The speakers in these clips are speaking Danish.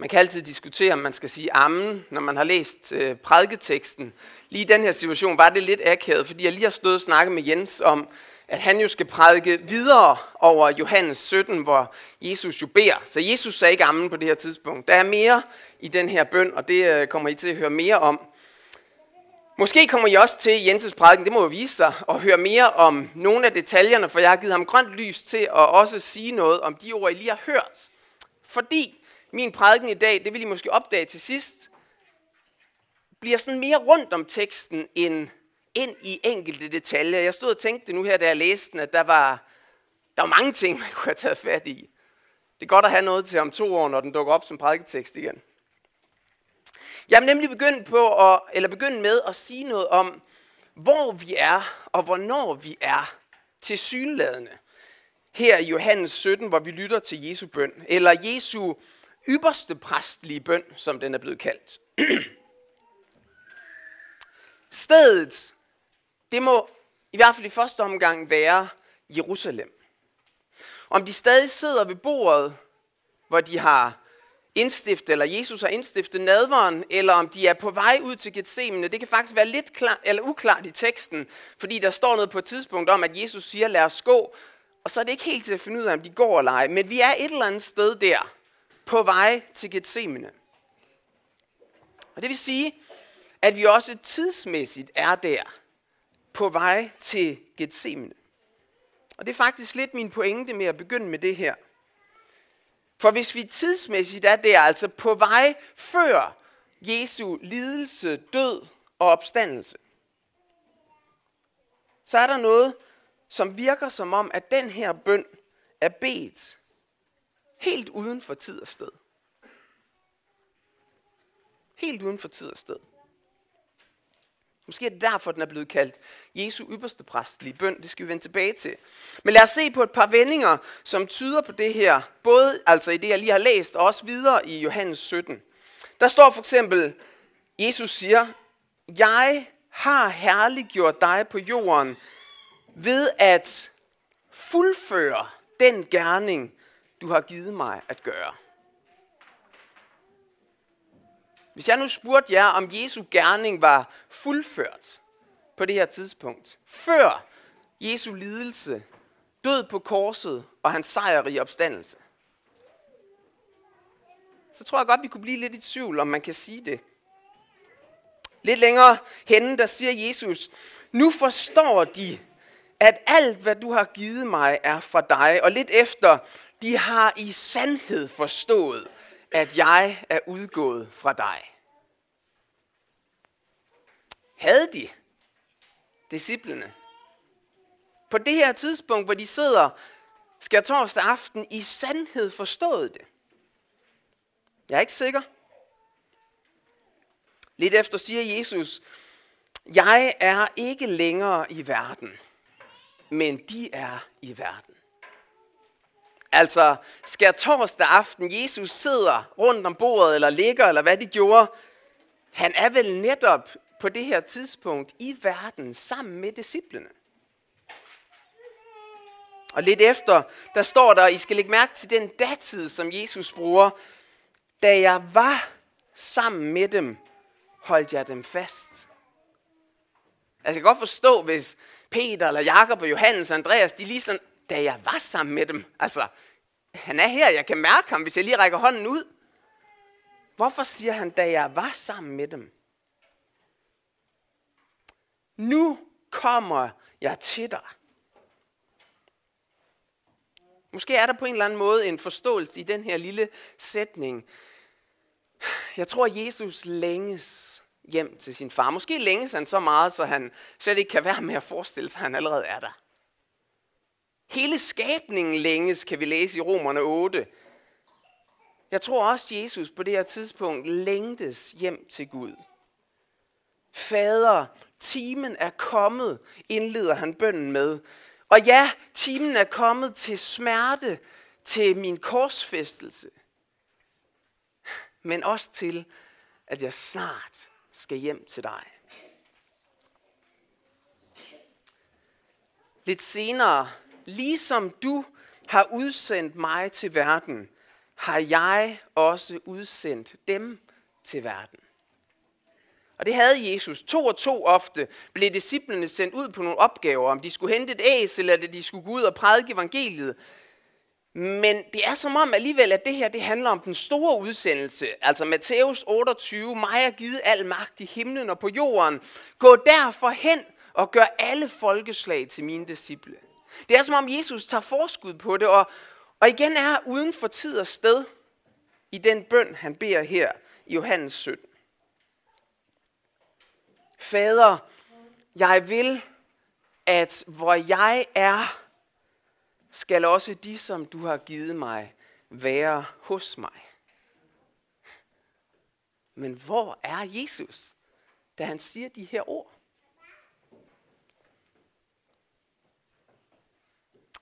Man kan altid diskutere, om man skal sige amen, når man har læst øh, prædiketeksten. Lige i den her situation var det lidt akavet, fordi jeg lige har stået og snakket med Jens om, at han jo skal prædike videre over Johannes 17, hvor Jesus jo beder. Så Jesus sagde ikke amen på det her tidspunkt. Der er mere i den her bøn, og det øh, kommer I til at høre mere om. Måske kommer I også til Jenses prædiken, det må jo vise sig, og høre mere om nogle af detaljerne, for jeg har givet ham grønt lys til at også sige noget om de ord, I lige har hørt. Fordi min prædiken i dag, det vil I måske opdage til sidst, bliver sådan mere rundt om teksten end ind i enkelte detaljer. Jeg stod og tænkte nu her, da jeg læste den, at der var, der var mange ting, man kunne have taget fat i. Det er godt at have noget til om to år, når den dukker op som prædiketekst igen. Jeg er nemlig begyndt, på at, eller begyndt med at sige noget om, hvor vi er og hvornår vi er til synladende. Her i Johannes 17, hvor vi lytter til Jesu bøn, eller Jesu ypperste præstlige bøn, som den er blevet kaldt. Stedet, det må i hvert fald i første omgang være Jerusalem. Om de stadig sidder ved bordet, hvor de har indstiftet, eller Jesus har indstiftet nadveren, eller om de er på vej ud til Gethsemane, det kan faktisk være lidt klar, eller uklart i teksten, fordi der står noget på et tidspunkt om, at Jesus siger, lad os gå, og så er det ikke helt til at finde ud af, om de går eller ej, men vi er et eller andet sted der, på vej til Gethsemane. Og det vil sige, at vi også tidsmæssigt er der, på vej til Gethsemane. Og det er faktisk lidt min pointe med at begynde med det her. For hvis vi tidsmæssigt er der, altså på vej før Jesu lidelse, død og opstandelse, så er der noget, som virker som om, at den her bøn er bedt helt uden for tid og sted. Helt uden for tid og sted. Måske er det derfor, den er blevet kaldt Jesu ypperste præstlige bøn. Det skal vi vende tilbage til. Men lad os se på et par vendinger, som tyder på det her. Både altså i det, jeg lige har læst, og også videre i Johannes 17. Der står for eksempel, Jesus siger, Jeg har herliggjort dig på jorden ved at fuldføre den gerning, du har givet mig at gøre. Hvis jeg nu spurgte jer, om Jesu gerning var fuldført på det her tidspunkt, før Jesu lidelse, død på korset og hans sejrige opstandelse, så tror jeg godt, vi kunne blive lidt i tvivl, om man kan sige det. Lidt længere henne, der siger Jesus, nu forstår de, at alt, hvad du har givet mig, er fra dig. Og lidt efter, de har i sandhed forstået, at jeg er udgået fra dig. Havde de disciplene på det her tidspunkt, hvor de sidder skal torsdag aften i sandhed forstået det? Jeg er ikke sikker. Lidt efter siger Jesus, jeg er ikke længere i verden, men de er i verden. Altså, skal torsdag aften Jesus sidder rundt om bordet, eller ligger, eller hvad de gjorde, han er vel netop på det her tidspunkt i verden sammen med disciplene. Og lidt efter, der står der, I skal lægge mærke til den datid, som Jesus bruger. Da jeg var sammen med dem, holdt jeg dem fast. Altså, jeg kan godt forstå, hvis Peter eller Jakob og Johannes og Andreas, de lige sådan, da jeg var sammen med dem. Altså, han er her, jeg kan mærke ham, hvis jeg lige rækker hånden ud. Hvorfor siger han, da jeg var sammen med dem? Nu kommer jeg til dig. Måske er der på en eller anden måde en forståelse i den her lille sætning. Jeg tror, Jesus længes hjem til sin far. Måske længes han så meget, så han slet ikke kan være med at forestille sig, at han allerede er der. Hele skabningen længes, kan vi læse i Romerne 8. Jeg tror også, Jesus på det her tidspunkt længtes hjem til Gud. Fader, timen er kommet, indleder han bønden med. Og ja, timen er kommet til smerte, til min korsfæstelse. Men også til, at jeg snart skal hjem til dig. Lidt senere, ligesom du har udsendt mig til verden, har jeg også udsendt dem til verden. Og det havde Jesus. To og to ofte blev disciplene sendt ud på nogle opgaver, om de skulle hente et æsel, eller de skulle gå ud og prædike evangeliet. Men det er som om alligevel, at det her det handler om den store udsendelse. Altså Matthæus 28, mig er givet al magt i himlen og på jorden. Gå derfor hen og gør alle folkeslag til mine disciple. Det er som om Jesus tager forskud på det, og, og igen er uden for tid og sted i den bøn, han beder her i Johannes 17. Fader, jeg vil, at hvor jeg er, skal også de, som du har givet mig, være hos mig. Men hvor er Jesus, da han siger de her ord?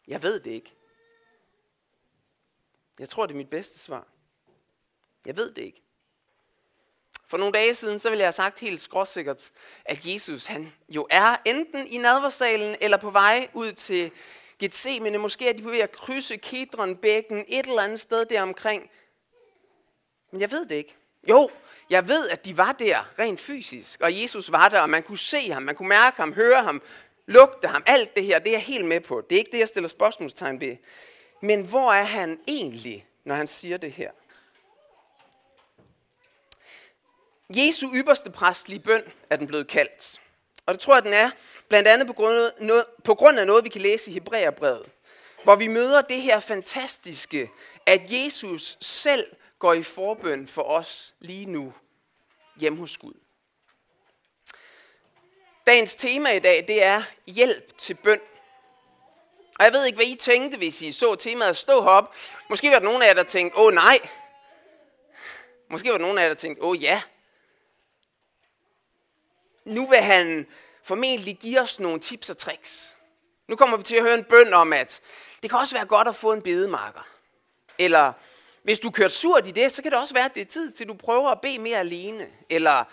Jeg ved det ikke. Jeg tror, det er mit bedste svar. Jeg ved det ikke. For nogle dage siden, så ville jeg have sagt helt skråsikkert, at Jesus han jo er enten i nadversalen eller på vej ud til Gethsemane. Måske er de ved at krydse Kedron bækken et eller andet sted deromkring. Men jeg ved det ikke. Jo, jeg ved, at de var der rent fysisk, og Jesus var der, og man kunne se ham, man kunne mærke ham, høre ham, lugte ham. Alt det her, det er jeg helt med på. Det er ikke det, jeg stiller spørgsmålstegn ved. Men hvor er han egentlig, når han siger det her? Jesu ypperste præstlige bøn er den blevet kaldt. Og det tror jeg, den er blandt andet på grund, af noget, på grund af noget, vi kan læse i Hebræerbrevet. Hvor vi møder det her fantastiske, at Jesus selv går i forbøn for os lige nu hjemme hos Gud. Dagens tema i dag, det er hjælp til bøn. Og jeg ved ikke, hvad I tænkte, hvis I så temaet stå op. Måske var der nogen af jer, der tænkte, åh nej. Måske var der nogen af jer, der tænkte, åh ja, nu vil han formentlig give os nogle tips og tricks. Nu kommer vi til at høre en bøn om, at det kan også være godt at få en bedemarker. Eller hvis du kører surt i det, så kan det også være, at det er tid til, at du prøver at bede mere alene. Eller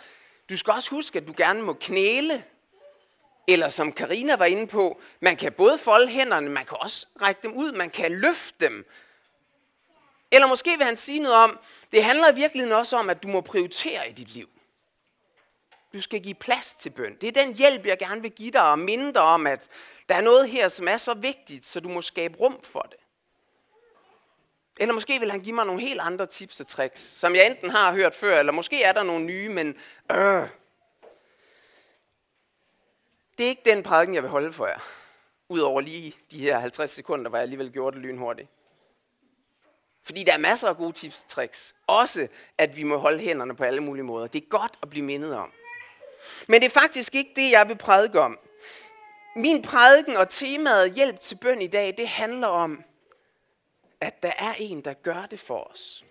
du skal også huske, at du gerne må knæle. Eller som Karina var inde på, man kan både folde hænderne, man kan også række dem ud, man kan løfte dem. Eller måske vil han sige noget om, det handler i virkeligheden også om, at du må prioritere i dit liv. Du skal give plads til bøn. Det er den hjælp, jeg gerne vil give dig og minde dig om, at der er noget her, som er så vigtigt, så du må skabe rum for det. Eller måske vil han give mig nogle helt andre tips og tricks, som jeg enten har hørt før, eller måske er der nogle nye, men øh. Det er ikke den prædiken, jeg vil holde for jer. Udover lige de her 50 sekunder, hvor jeg alligevel gjorde det lynhurtigt. Fordi der er masser af gode tips og tricks. Også at vi må holde hænderne på alle mulige måder. Det er godt at blive mindet om. Men det er faktisk ikke det, jeg vil prædike om. Min prædiken og temaet hjælp til bøn i dag, det handler om, at der er en, der gør det for os.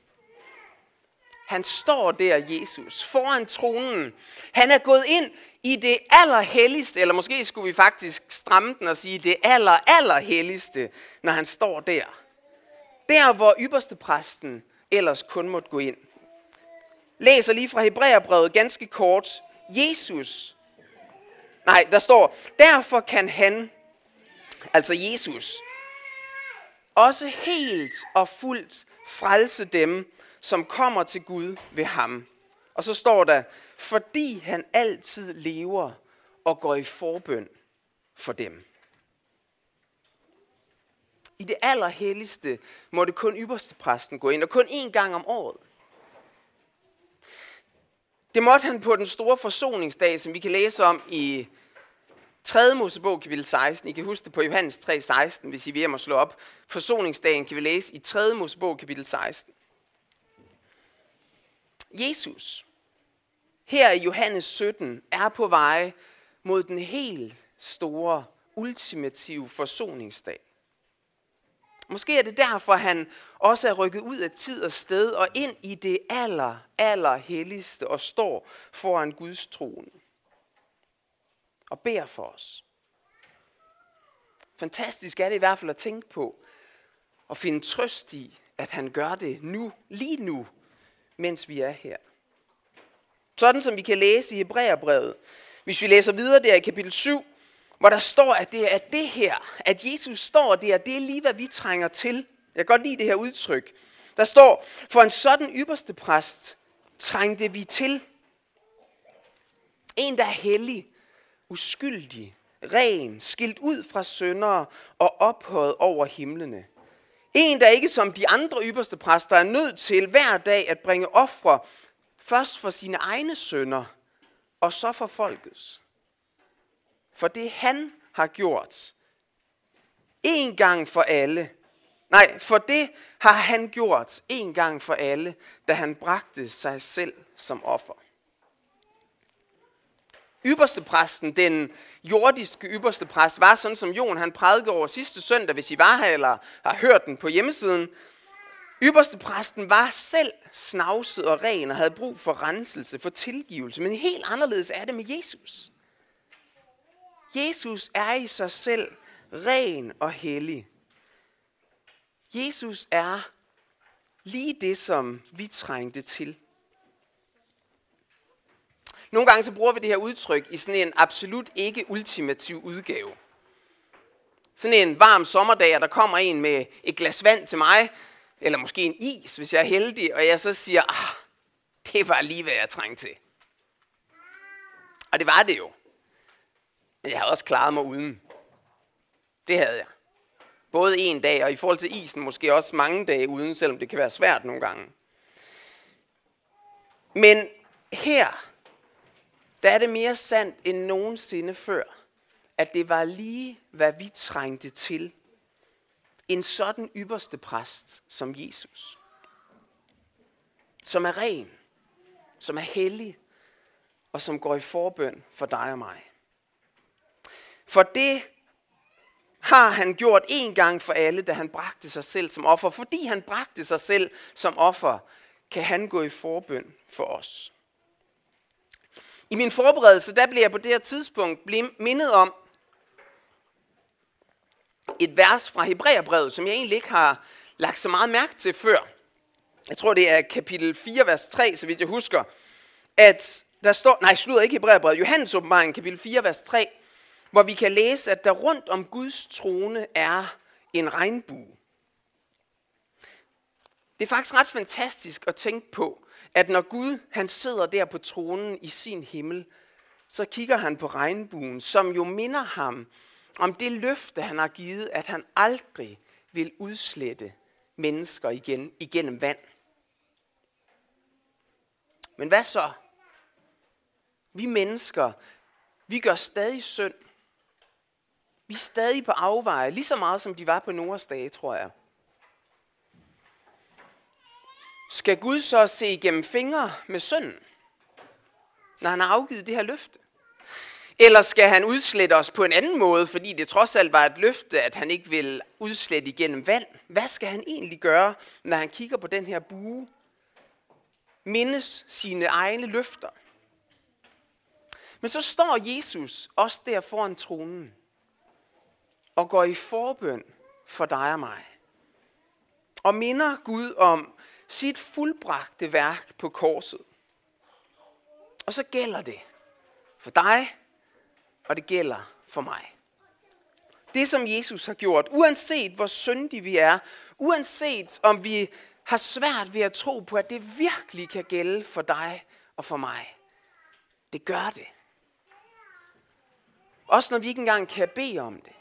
Han står der, Jesus, foran tronen. Han er gået ind i det allerhelligste, eller måske skulle vi faktisk stramme den og sige det aller, allerhelligste, når han står der. Der, hvor ypperste præsten ellers kun måtte gå ind. Læser lige fra Hebræerbrevet ganske kort. Jesus, nej, der står, derfor kan han, altså Jesus, også helt og fuldt frelse dem, som kommer til Gud ved ham. Og så står der, fordi han altid lever og går i forbøn for dem. I det allerhelligste må det kun ypperste præsten gå ind, og kun én gang om året. Det måtte han på den store forsoningsdag, som vi kan læse om i 3. Mosebog, kapitel 16. I kan huske det på Johannes 3:16, hvis I vil hjem og slå op. Forsoningsdagen kan vi læse i 3. Mosebog, kapitel 16. Jesus, her i Johannes 17, er på vej mod den helt store, ultimative forsoningsdag. Måske er det derfor, han også er rykket ud af tid og sted og ind i det aller, aller helligste og står foran Guds trone og beder for os. Fantastisk er det i hvert fald at tænke på og finde trøst i, at han gør det nu, lige nu, mens vi er her. Sådan som vi kan læse i Hebræerbrevet. Hvis vi læser videre der i kapitel 7, hvor der står, at det er det her, at Jesus står der, det er lige, hvad vi trænger til. Jeg kan godt lide det her udtryk. Der står, for en sådan ypperste præst trængte vi til. En, der er hellig, uskyldig, ren, skilt ud fra syndere og ophøjet over himlene. En, der ikke som de andre ypperste præster er nødt til hver dag at bringe ofre, først for sine egne sønder, og så for folkets. For det han har gjort, en gang for alle, nej, for det har han gjort en gang for alle, da han bragte sig selv som offer. Ypperste præsten, den jordiske ypperste præst, var sådan som Jon han prædikede over sidste søndag, hvis I var her eller har hørt den på hjemmesiden. Ypperste præsten var selv snavset og ren og havde brug for renselse, for tilgivelse. Men helt anderledes er det med Jesus. Jesus er i sig selv ren og hellig. Jesus er lige det, som vi trængte til. Nogle gange så bruger vi det her udtryk i sådan en absolut ikke ultimativ udgave. Sådan en varm sommerdag, og der kommer en med et glas vand til mig, eller måske en is, hvis jeg er heldig, og jeg så siger, ah, det var lige, hvad jeg trængte til. Og det var det jo. Men jeg havde også klaret mig uden. Det havde jeg. Både en dag, og i forhold til isen måske også mange dage uden, selvom det kan være svært nogle gange. Men her, der er det mere sandt end nogensinde før, at det var lige, hvad vi trængte til. En sådan ypperste præst som Jesus. Som er ren, som er hellig, og som går i forbøn for dig og mig. For det har han gjort en gang for alle, da han bragte sig selv som offer. Fordi han bragte sig selv som offer, kan han gå i forbøn for os. I min forberedelse, der blev jeg på det her tidspunkt mindet om et vers fra Hebræerbrevet, som jeg egentlig ikke har lagt så meget mærke til før. Jeg tror, det er kapitel 4, vers 3, så vidt jeg husker, at der står, nej, slutter ikke Hebræerbrevet, Johannes åbenbaring, kapitel 4, vers 3, hvor vi kan læse, at der rundt om Guds trone er en regnbue. Det er faktisk ret fantastisk at tænke på, at når Gud han sidder der på tronen i sin himmel, så kigger han på regnbuen, som jo minder ham om det løfte, han har givet, at han aldrig vil udslette mennesker igen igennem vand. Men hvad så? Vi mennesker, vi gør stadig synd. Vi er stadig på afveje, lige så meget som de var på Noras dage, tror jeg. Skal Gud så se igennem fingre med synden, når han har afgivet det her løfte? Eller skal han udslette os på en anden måde, fordi det trods alt var et løfte, at han ikke vil udslette igennem vand? Hvad skal han egentlig gøre, når han kigger på den her bue? Mindes sine egne løfter. Men så står Jesus også der foran tronen og går i forbøn for dig og mig. Og minder Gud om sit fuldbragte værk på korset. Og så gælder det for dig, og det gælder for mig. Det, som Jesus har gjort, uanset hvor syndige vi er, uanset om vi har svært ved at tro på, at det virkelig kan gælde for dig og for mig, det gør det. Også når vi ikke engang kan bede om det.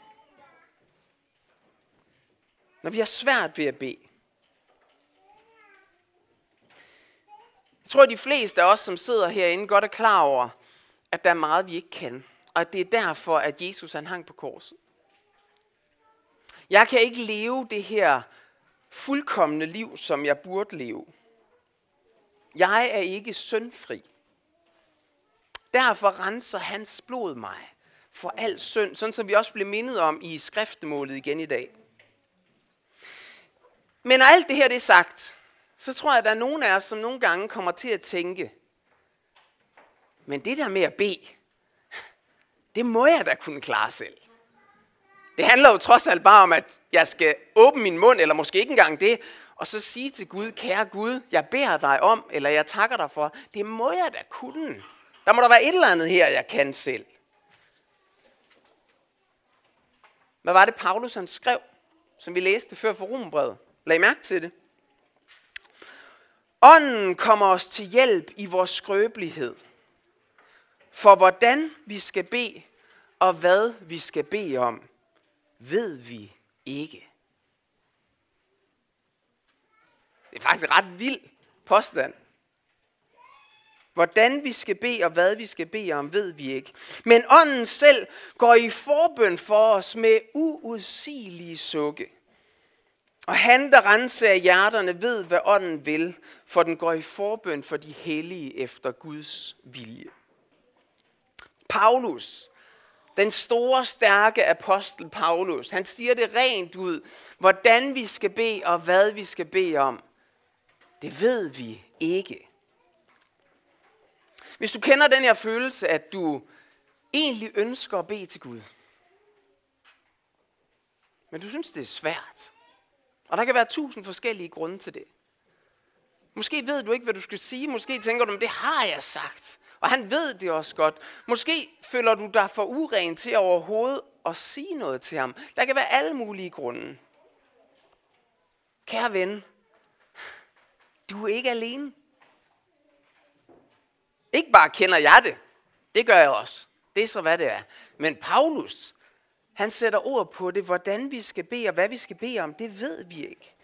Når vi har svært ved at bede. Jeg tror, at de fleste af os, som sidder herinde, godt er klar over, at der er meget, vi ikke kan. Og at det er derfor, at Jesus han hang på korset. Jeg kan ikke leve det her fuldkommende liv, som jeg burde leve. Jeg er ikke syndfri. Derfor renser hans blod mig for al synd, sådan som vi også blev mindet om i skriftemålet igen i dag. Men når alt det her det er sagt, så tror jeg, at der er nogen af os, som nogle gange kommer til at tænke, men det der med at bede, det må jeg da kunne klare selv. Det handler jo trods alt bare om, at jeg skal åbne min mund, eller måske ikke engang det, og så sige til Gud, kære Gud, jeg beder dig om, eller jeg takker dig for. Det må jeg da kunne. Der må der være et eller andet her, jeg kan selv. Hvad var det, Paulus han skrev, som vi læste før for Rombrevet? Lag mærke til det. Ånden kommer os til hjælp i vores skrøbelighed. For hvordan vi skal bede, og hvad vi skal bede om, ved vi ikke. Det er faktisk ret vild påstand. Hvordan vi skal bede og hvad vi skal bede om, ved vi ikke. Men ånden selv går i forbøn for os med uudsigelige sukke. Og han, der renser hjerterne, ved, hvad ånden vil, for den går i forbøn for de hellige efter Guds vilje. Paulus, den store, stærke apostel Paulus, han siger det rent ud, hvordan vi skal bede og hvad vi skal bede om. Det ved vi ikke. Hvis du kender den her følelse, at du egentlig ønsker at bede til Gud, men du synes, det er svært, og der kan være tusind forskellige grunde til det. Måske ved du ikke, hvad du skal sige. Måske tænker du, men det har jeg sagt. Og han ved det også godt. Måske føler du dig for uren til overhovedet at sige noget til ham. Der kan være alle mulige grunde. Kære ven, du er ikke alene. Ikke bare kender jeg det. Det gør jeg også. Det er så, hvad det er. Men Paulus, han sætter ord på det, hvordan vi skal bede og hvad vi skal bede om, det ved vi ikke.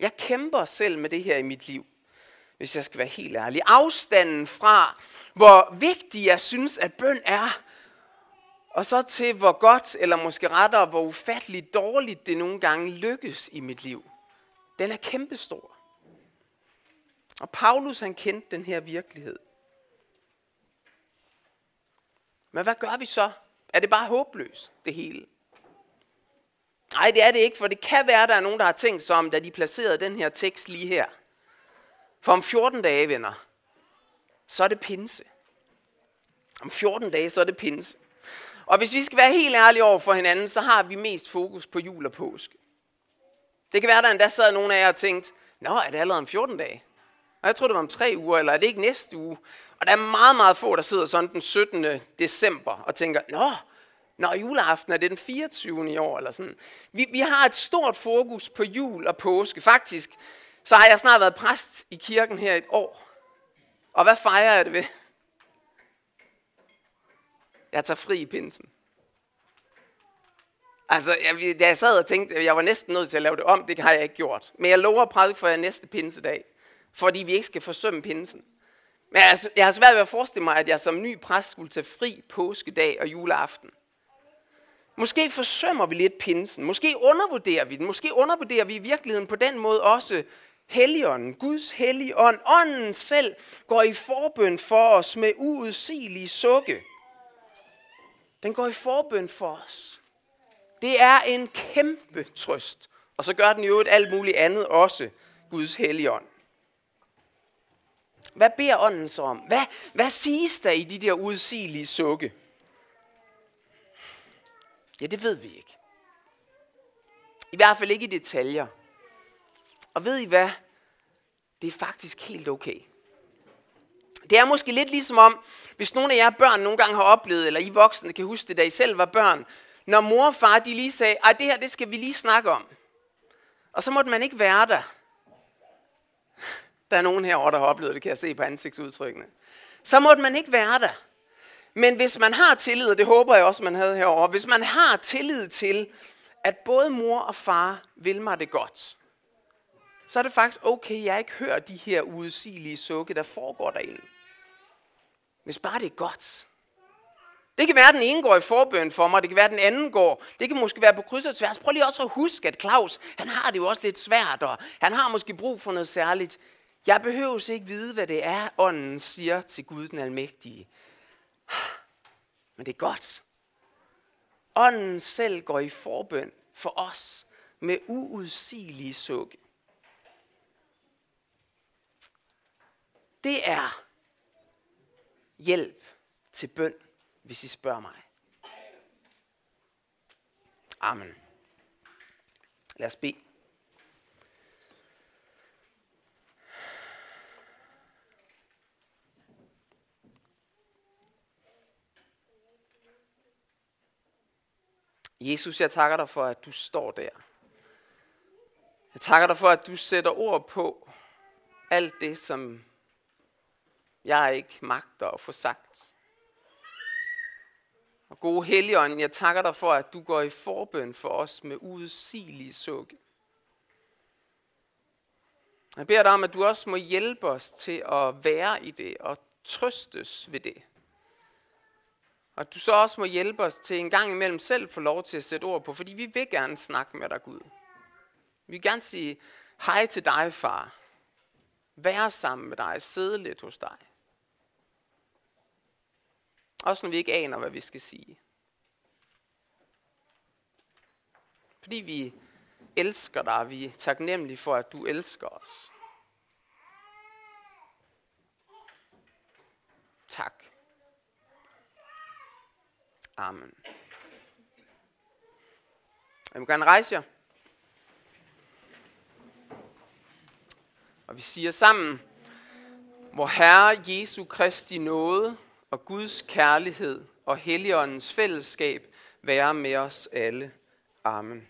Jeg kæmper selv med det her i mit liv, hvis jeg skal være helt ærlig. Afstanden fra, hvor vigtig jeg synes, at bøn er, og så til, hvor godt, eller måske rettere, hvor ufatteligt dårligt det nogle gange lykkes i mit liv. Den er kæmpestor. Og Paulus han kendte den her virkelighed. Men hvad gør vi så? Er det bare håbløst, det hele? Nej, det er det ikke, for det kan være, at der er nogen, der har tænkt sig om, da de placerede den her tekst lige her. For om 14 dage, venner, så er det pinse. Om 14 dage, så er det pinse. Og hvis vi skal være helt ærlige over for hinanden, så har vi mest fokus på jul og påske. Det kan være, der endda sad nogen af jer og tænkt, Nå, er det allerede om 14 dage? Og jeg tror, det var om tre uger, eller er det ikke næste uge? Og der er meget, meget få, der sidder sådan den 17. december og tænker, Nå, når juleaften er det den 24. i år, eller sådan. Vi, vi har et stort fokus på jul og påske. Faktisk, så har jeg snart været præst i kirken her et år. Og hvad fejrer jeg det ved? Jeg tager fri i pinsen. Altså, jeg, da jeg sad og tænkte, jeg var næsten nødt til at lave det om, det har jeg ikke gjort. Men jeg lover at prædike for jer næste pinsedag fordi vi ikke skal forsømme pinsen. Men altså, jeg har svært ved at forestille mig, at jeg som ny præst skulle tage fri påskedag og juleaften. Måske forsømmer vi lidt pinsen. Måske undervurderer vi den. Måske undervurderer vi i virkeligheden på den måde også Helligånden, Guds hellige ånd. Ånden selv går i forbøn for os med uudsigelige sukke. Den går i forbøn for os. Det er en kæmpe trøst. Og så gør den jo et alt muligt andet også, Guds helligånd. Hvad beder ånden så om? Hvad, hvad siges der i de der udsigelige sukke? Ja, det ved vi ikke. I hvert fald ikke i detaljer. Og ved I hvad? Det er faktisk helt okay. Det er måske lidt ligesom om, hvis nogle af jer børn nogle gange har oplevet, eller I voksne kan huske det, da I selv var børn, når mor og far de lige sagde, ej det her det skal vi lige snakke om. Og så måtte man ikke være der. Der er nogen herovre, der har oplevet det, kan jeg se på ansigtsudtrykkene. Så måtte man ikke være der. Men hvis man har tillid, og det håber jeg også, man havde herovre, hvis man har tillid til, at både mor og far vil mig det godt, så er det faktisk okay, jeg ikke hører de her uudsigelige sukke, der foregår derinde. Hvis bare det er godt. Det kan være, at den ene går i forbøn for mig, det kan være, at den anden går. Det kan måske være på kryds og tværs. Prøv lige også at huske, at Claus, han har det jo også lidt svært, og han har måske brug for noget særligt. Jeg behøver ikke vide, hvad det er, ånden siger til Gud den Almægtige. Men det er godt. Ånden selv går i forbøn for os med uudsigelige sukke. Det er hjælp til bøn, hvis I spørger mig. Amen. Lad os bede. Jesus, jeg takker dig for, at du står der. Jeg takker dig for, at du sætter ord på, alt det, som jeg ikke magter at få sagt. Og gode Helligånd, jeg takker dig for, at du går i forbøn for os med udsigelige sukke. Jeg beder dig om, at du også må hjælpe os til at være i det og trøstes ved det. Og du så også må hjælpe os til en gang imellem selv få lov til at sætte ord på, fordi vi vil gerne snakke med dig, Gud. Vi vil gerne sige hej til dig, far. Være sammen med dig, sidde lidt hos dig. Også når vi ikke aner, hvad vi skal sige. Fordi vi elsker dig, vi er taknemmelige for, at du elsker os. Tak. Amen. Jeg må gerne rejse jer. Og vi siger sammen, hvor Herre Jesu Kristi nåde og Guds kærlighed og Helligåndens fællesskab være med os alle. Amen.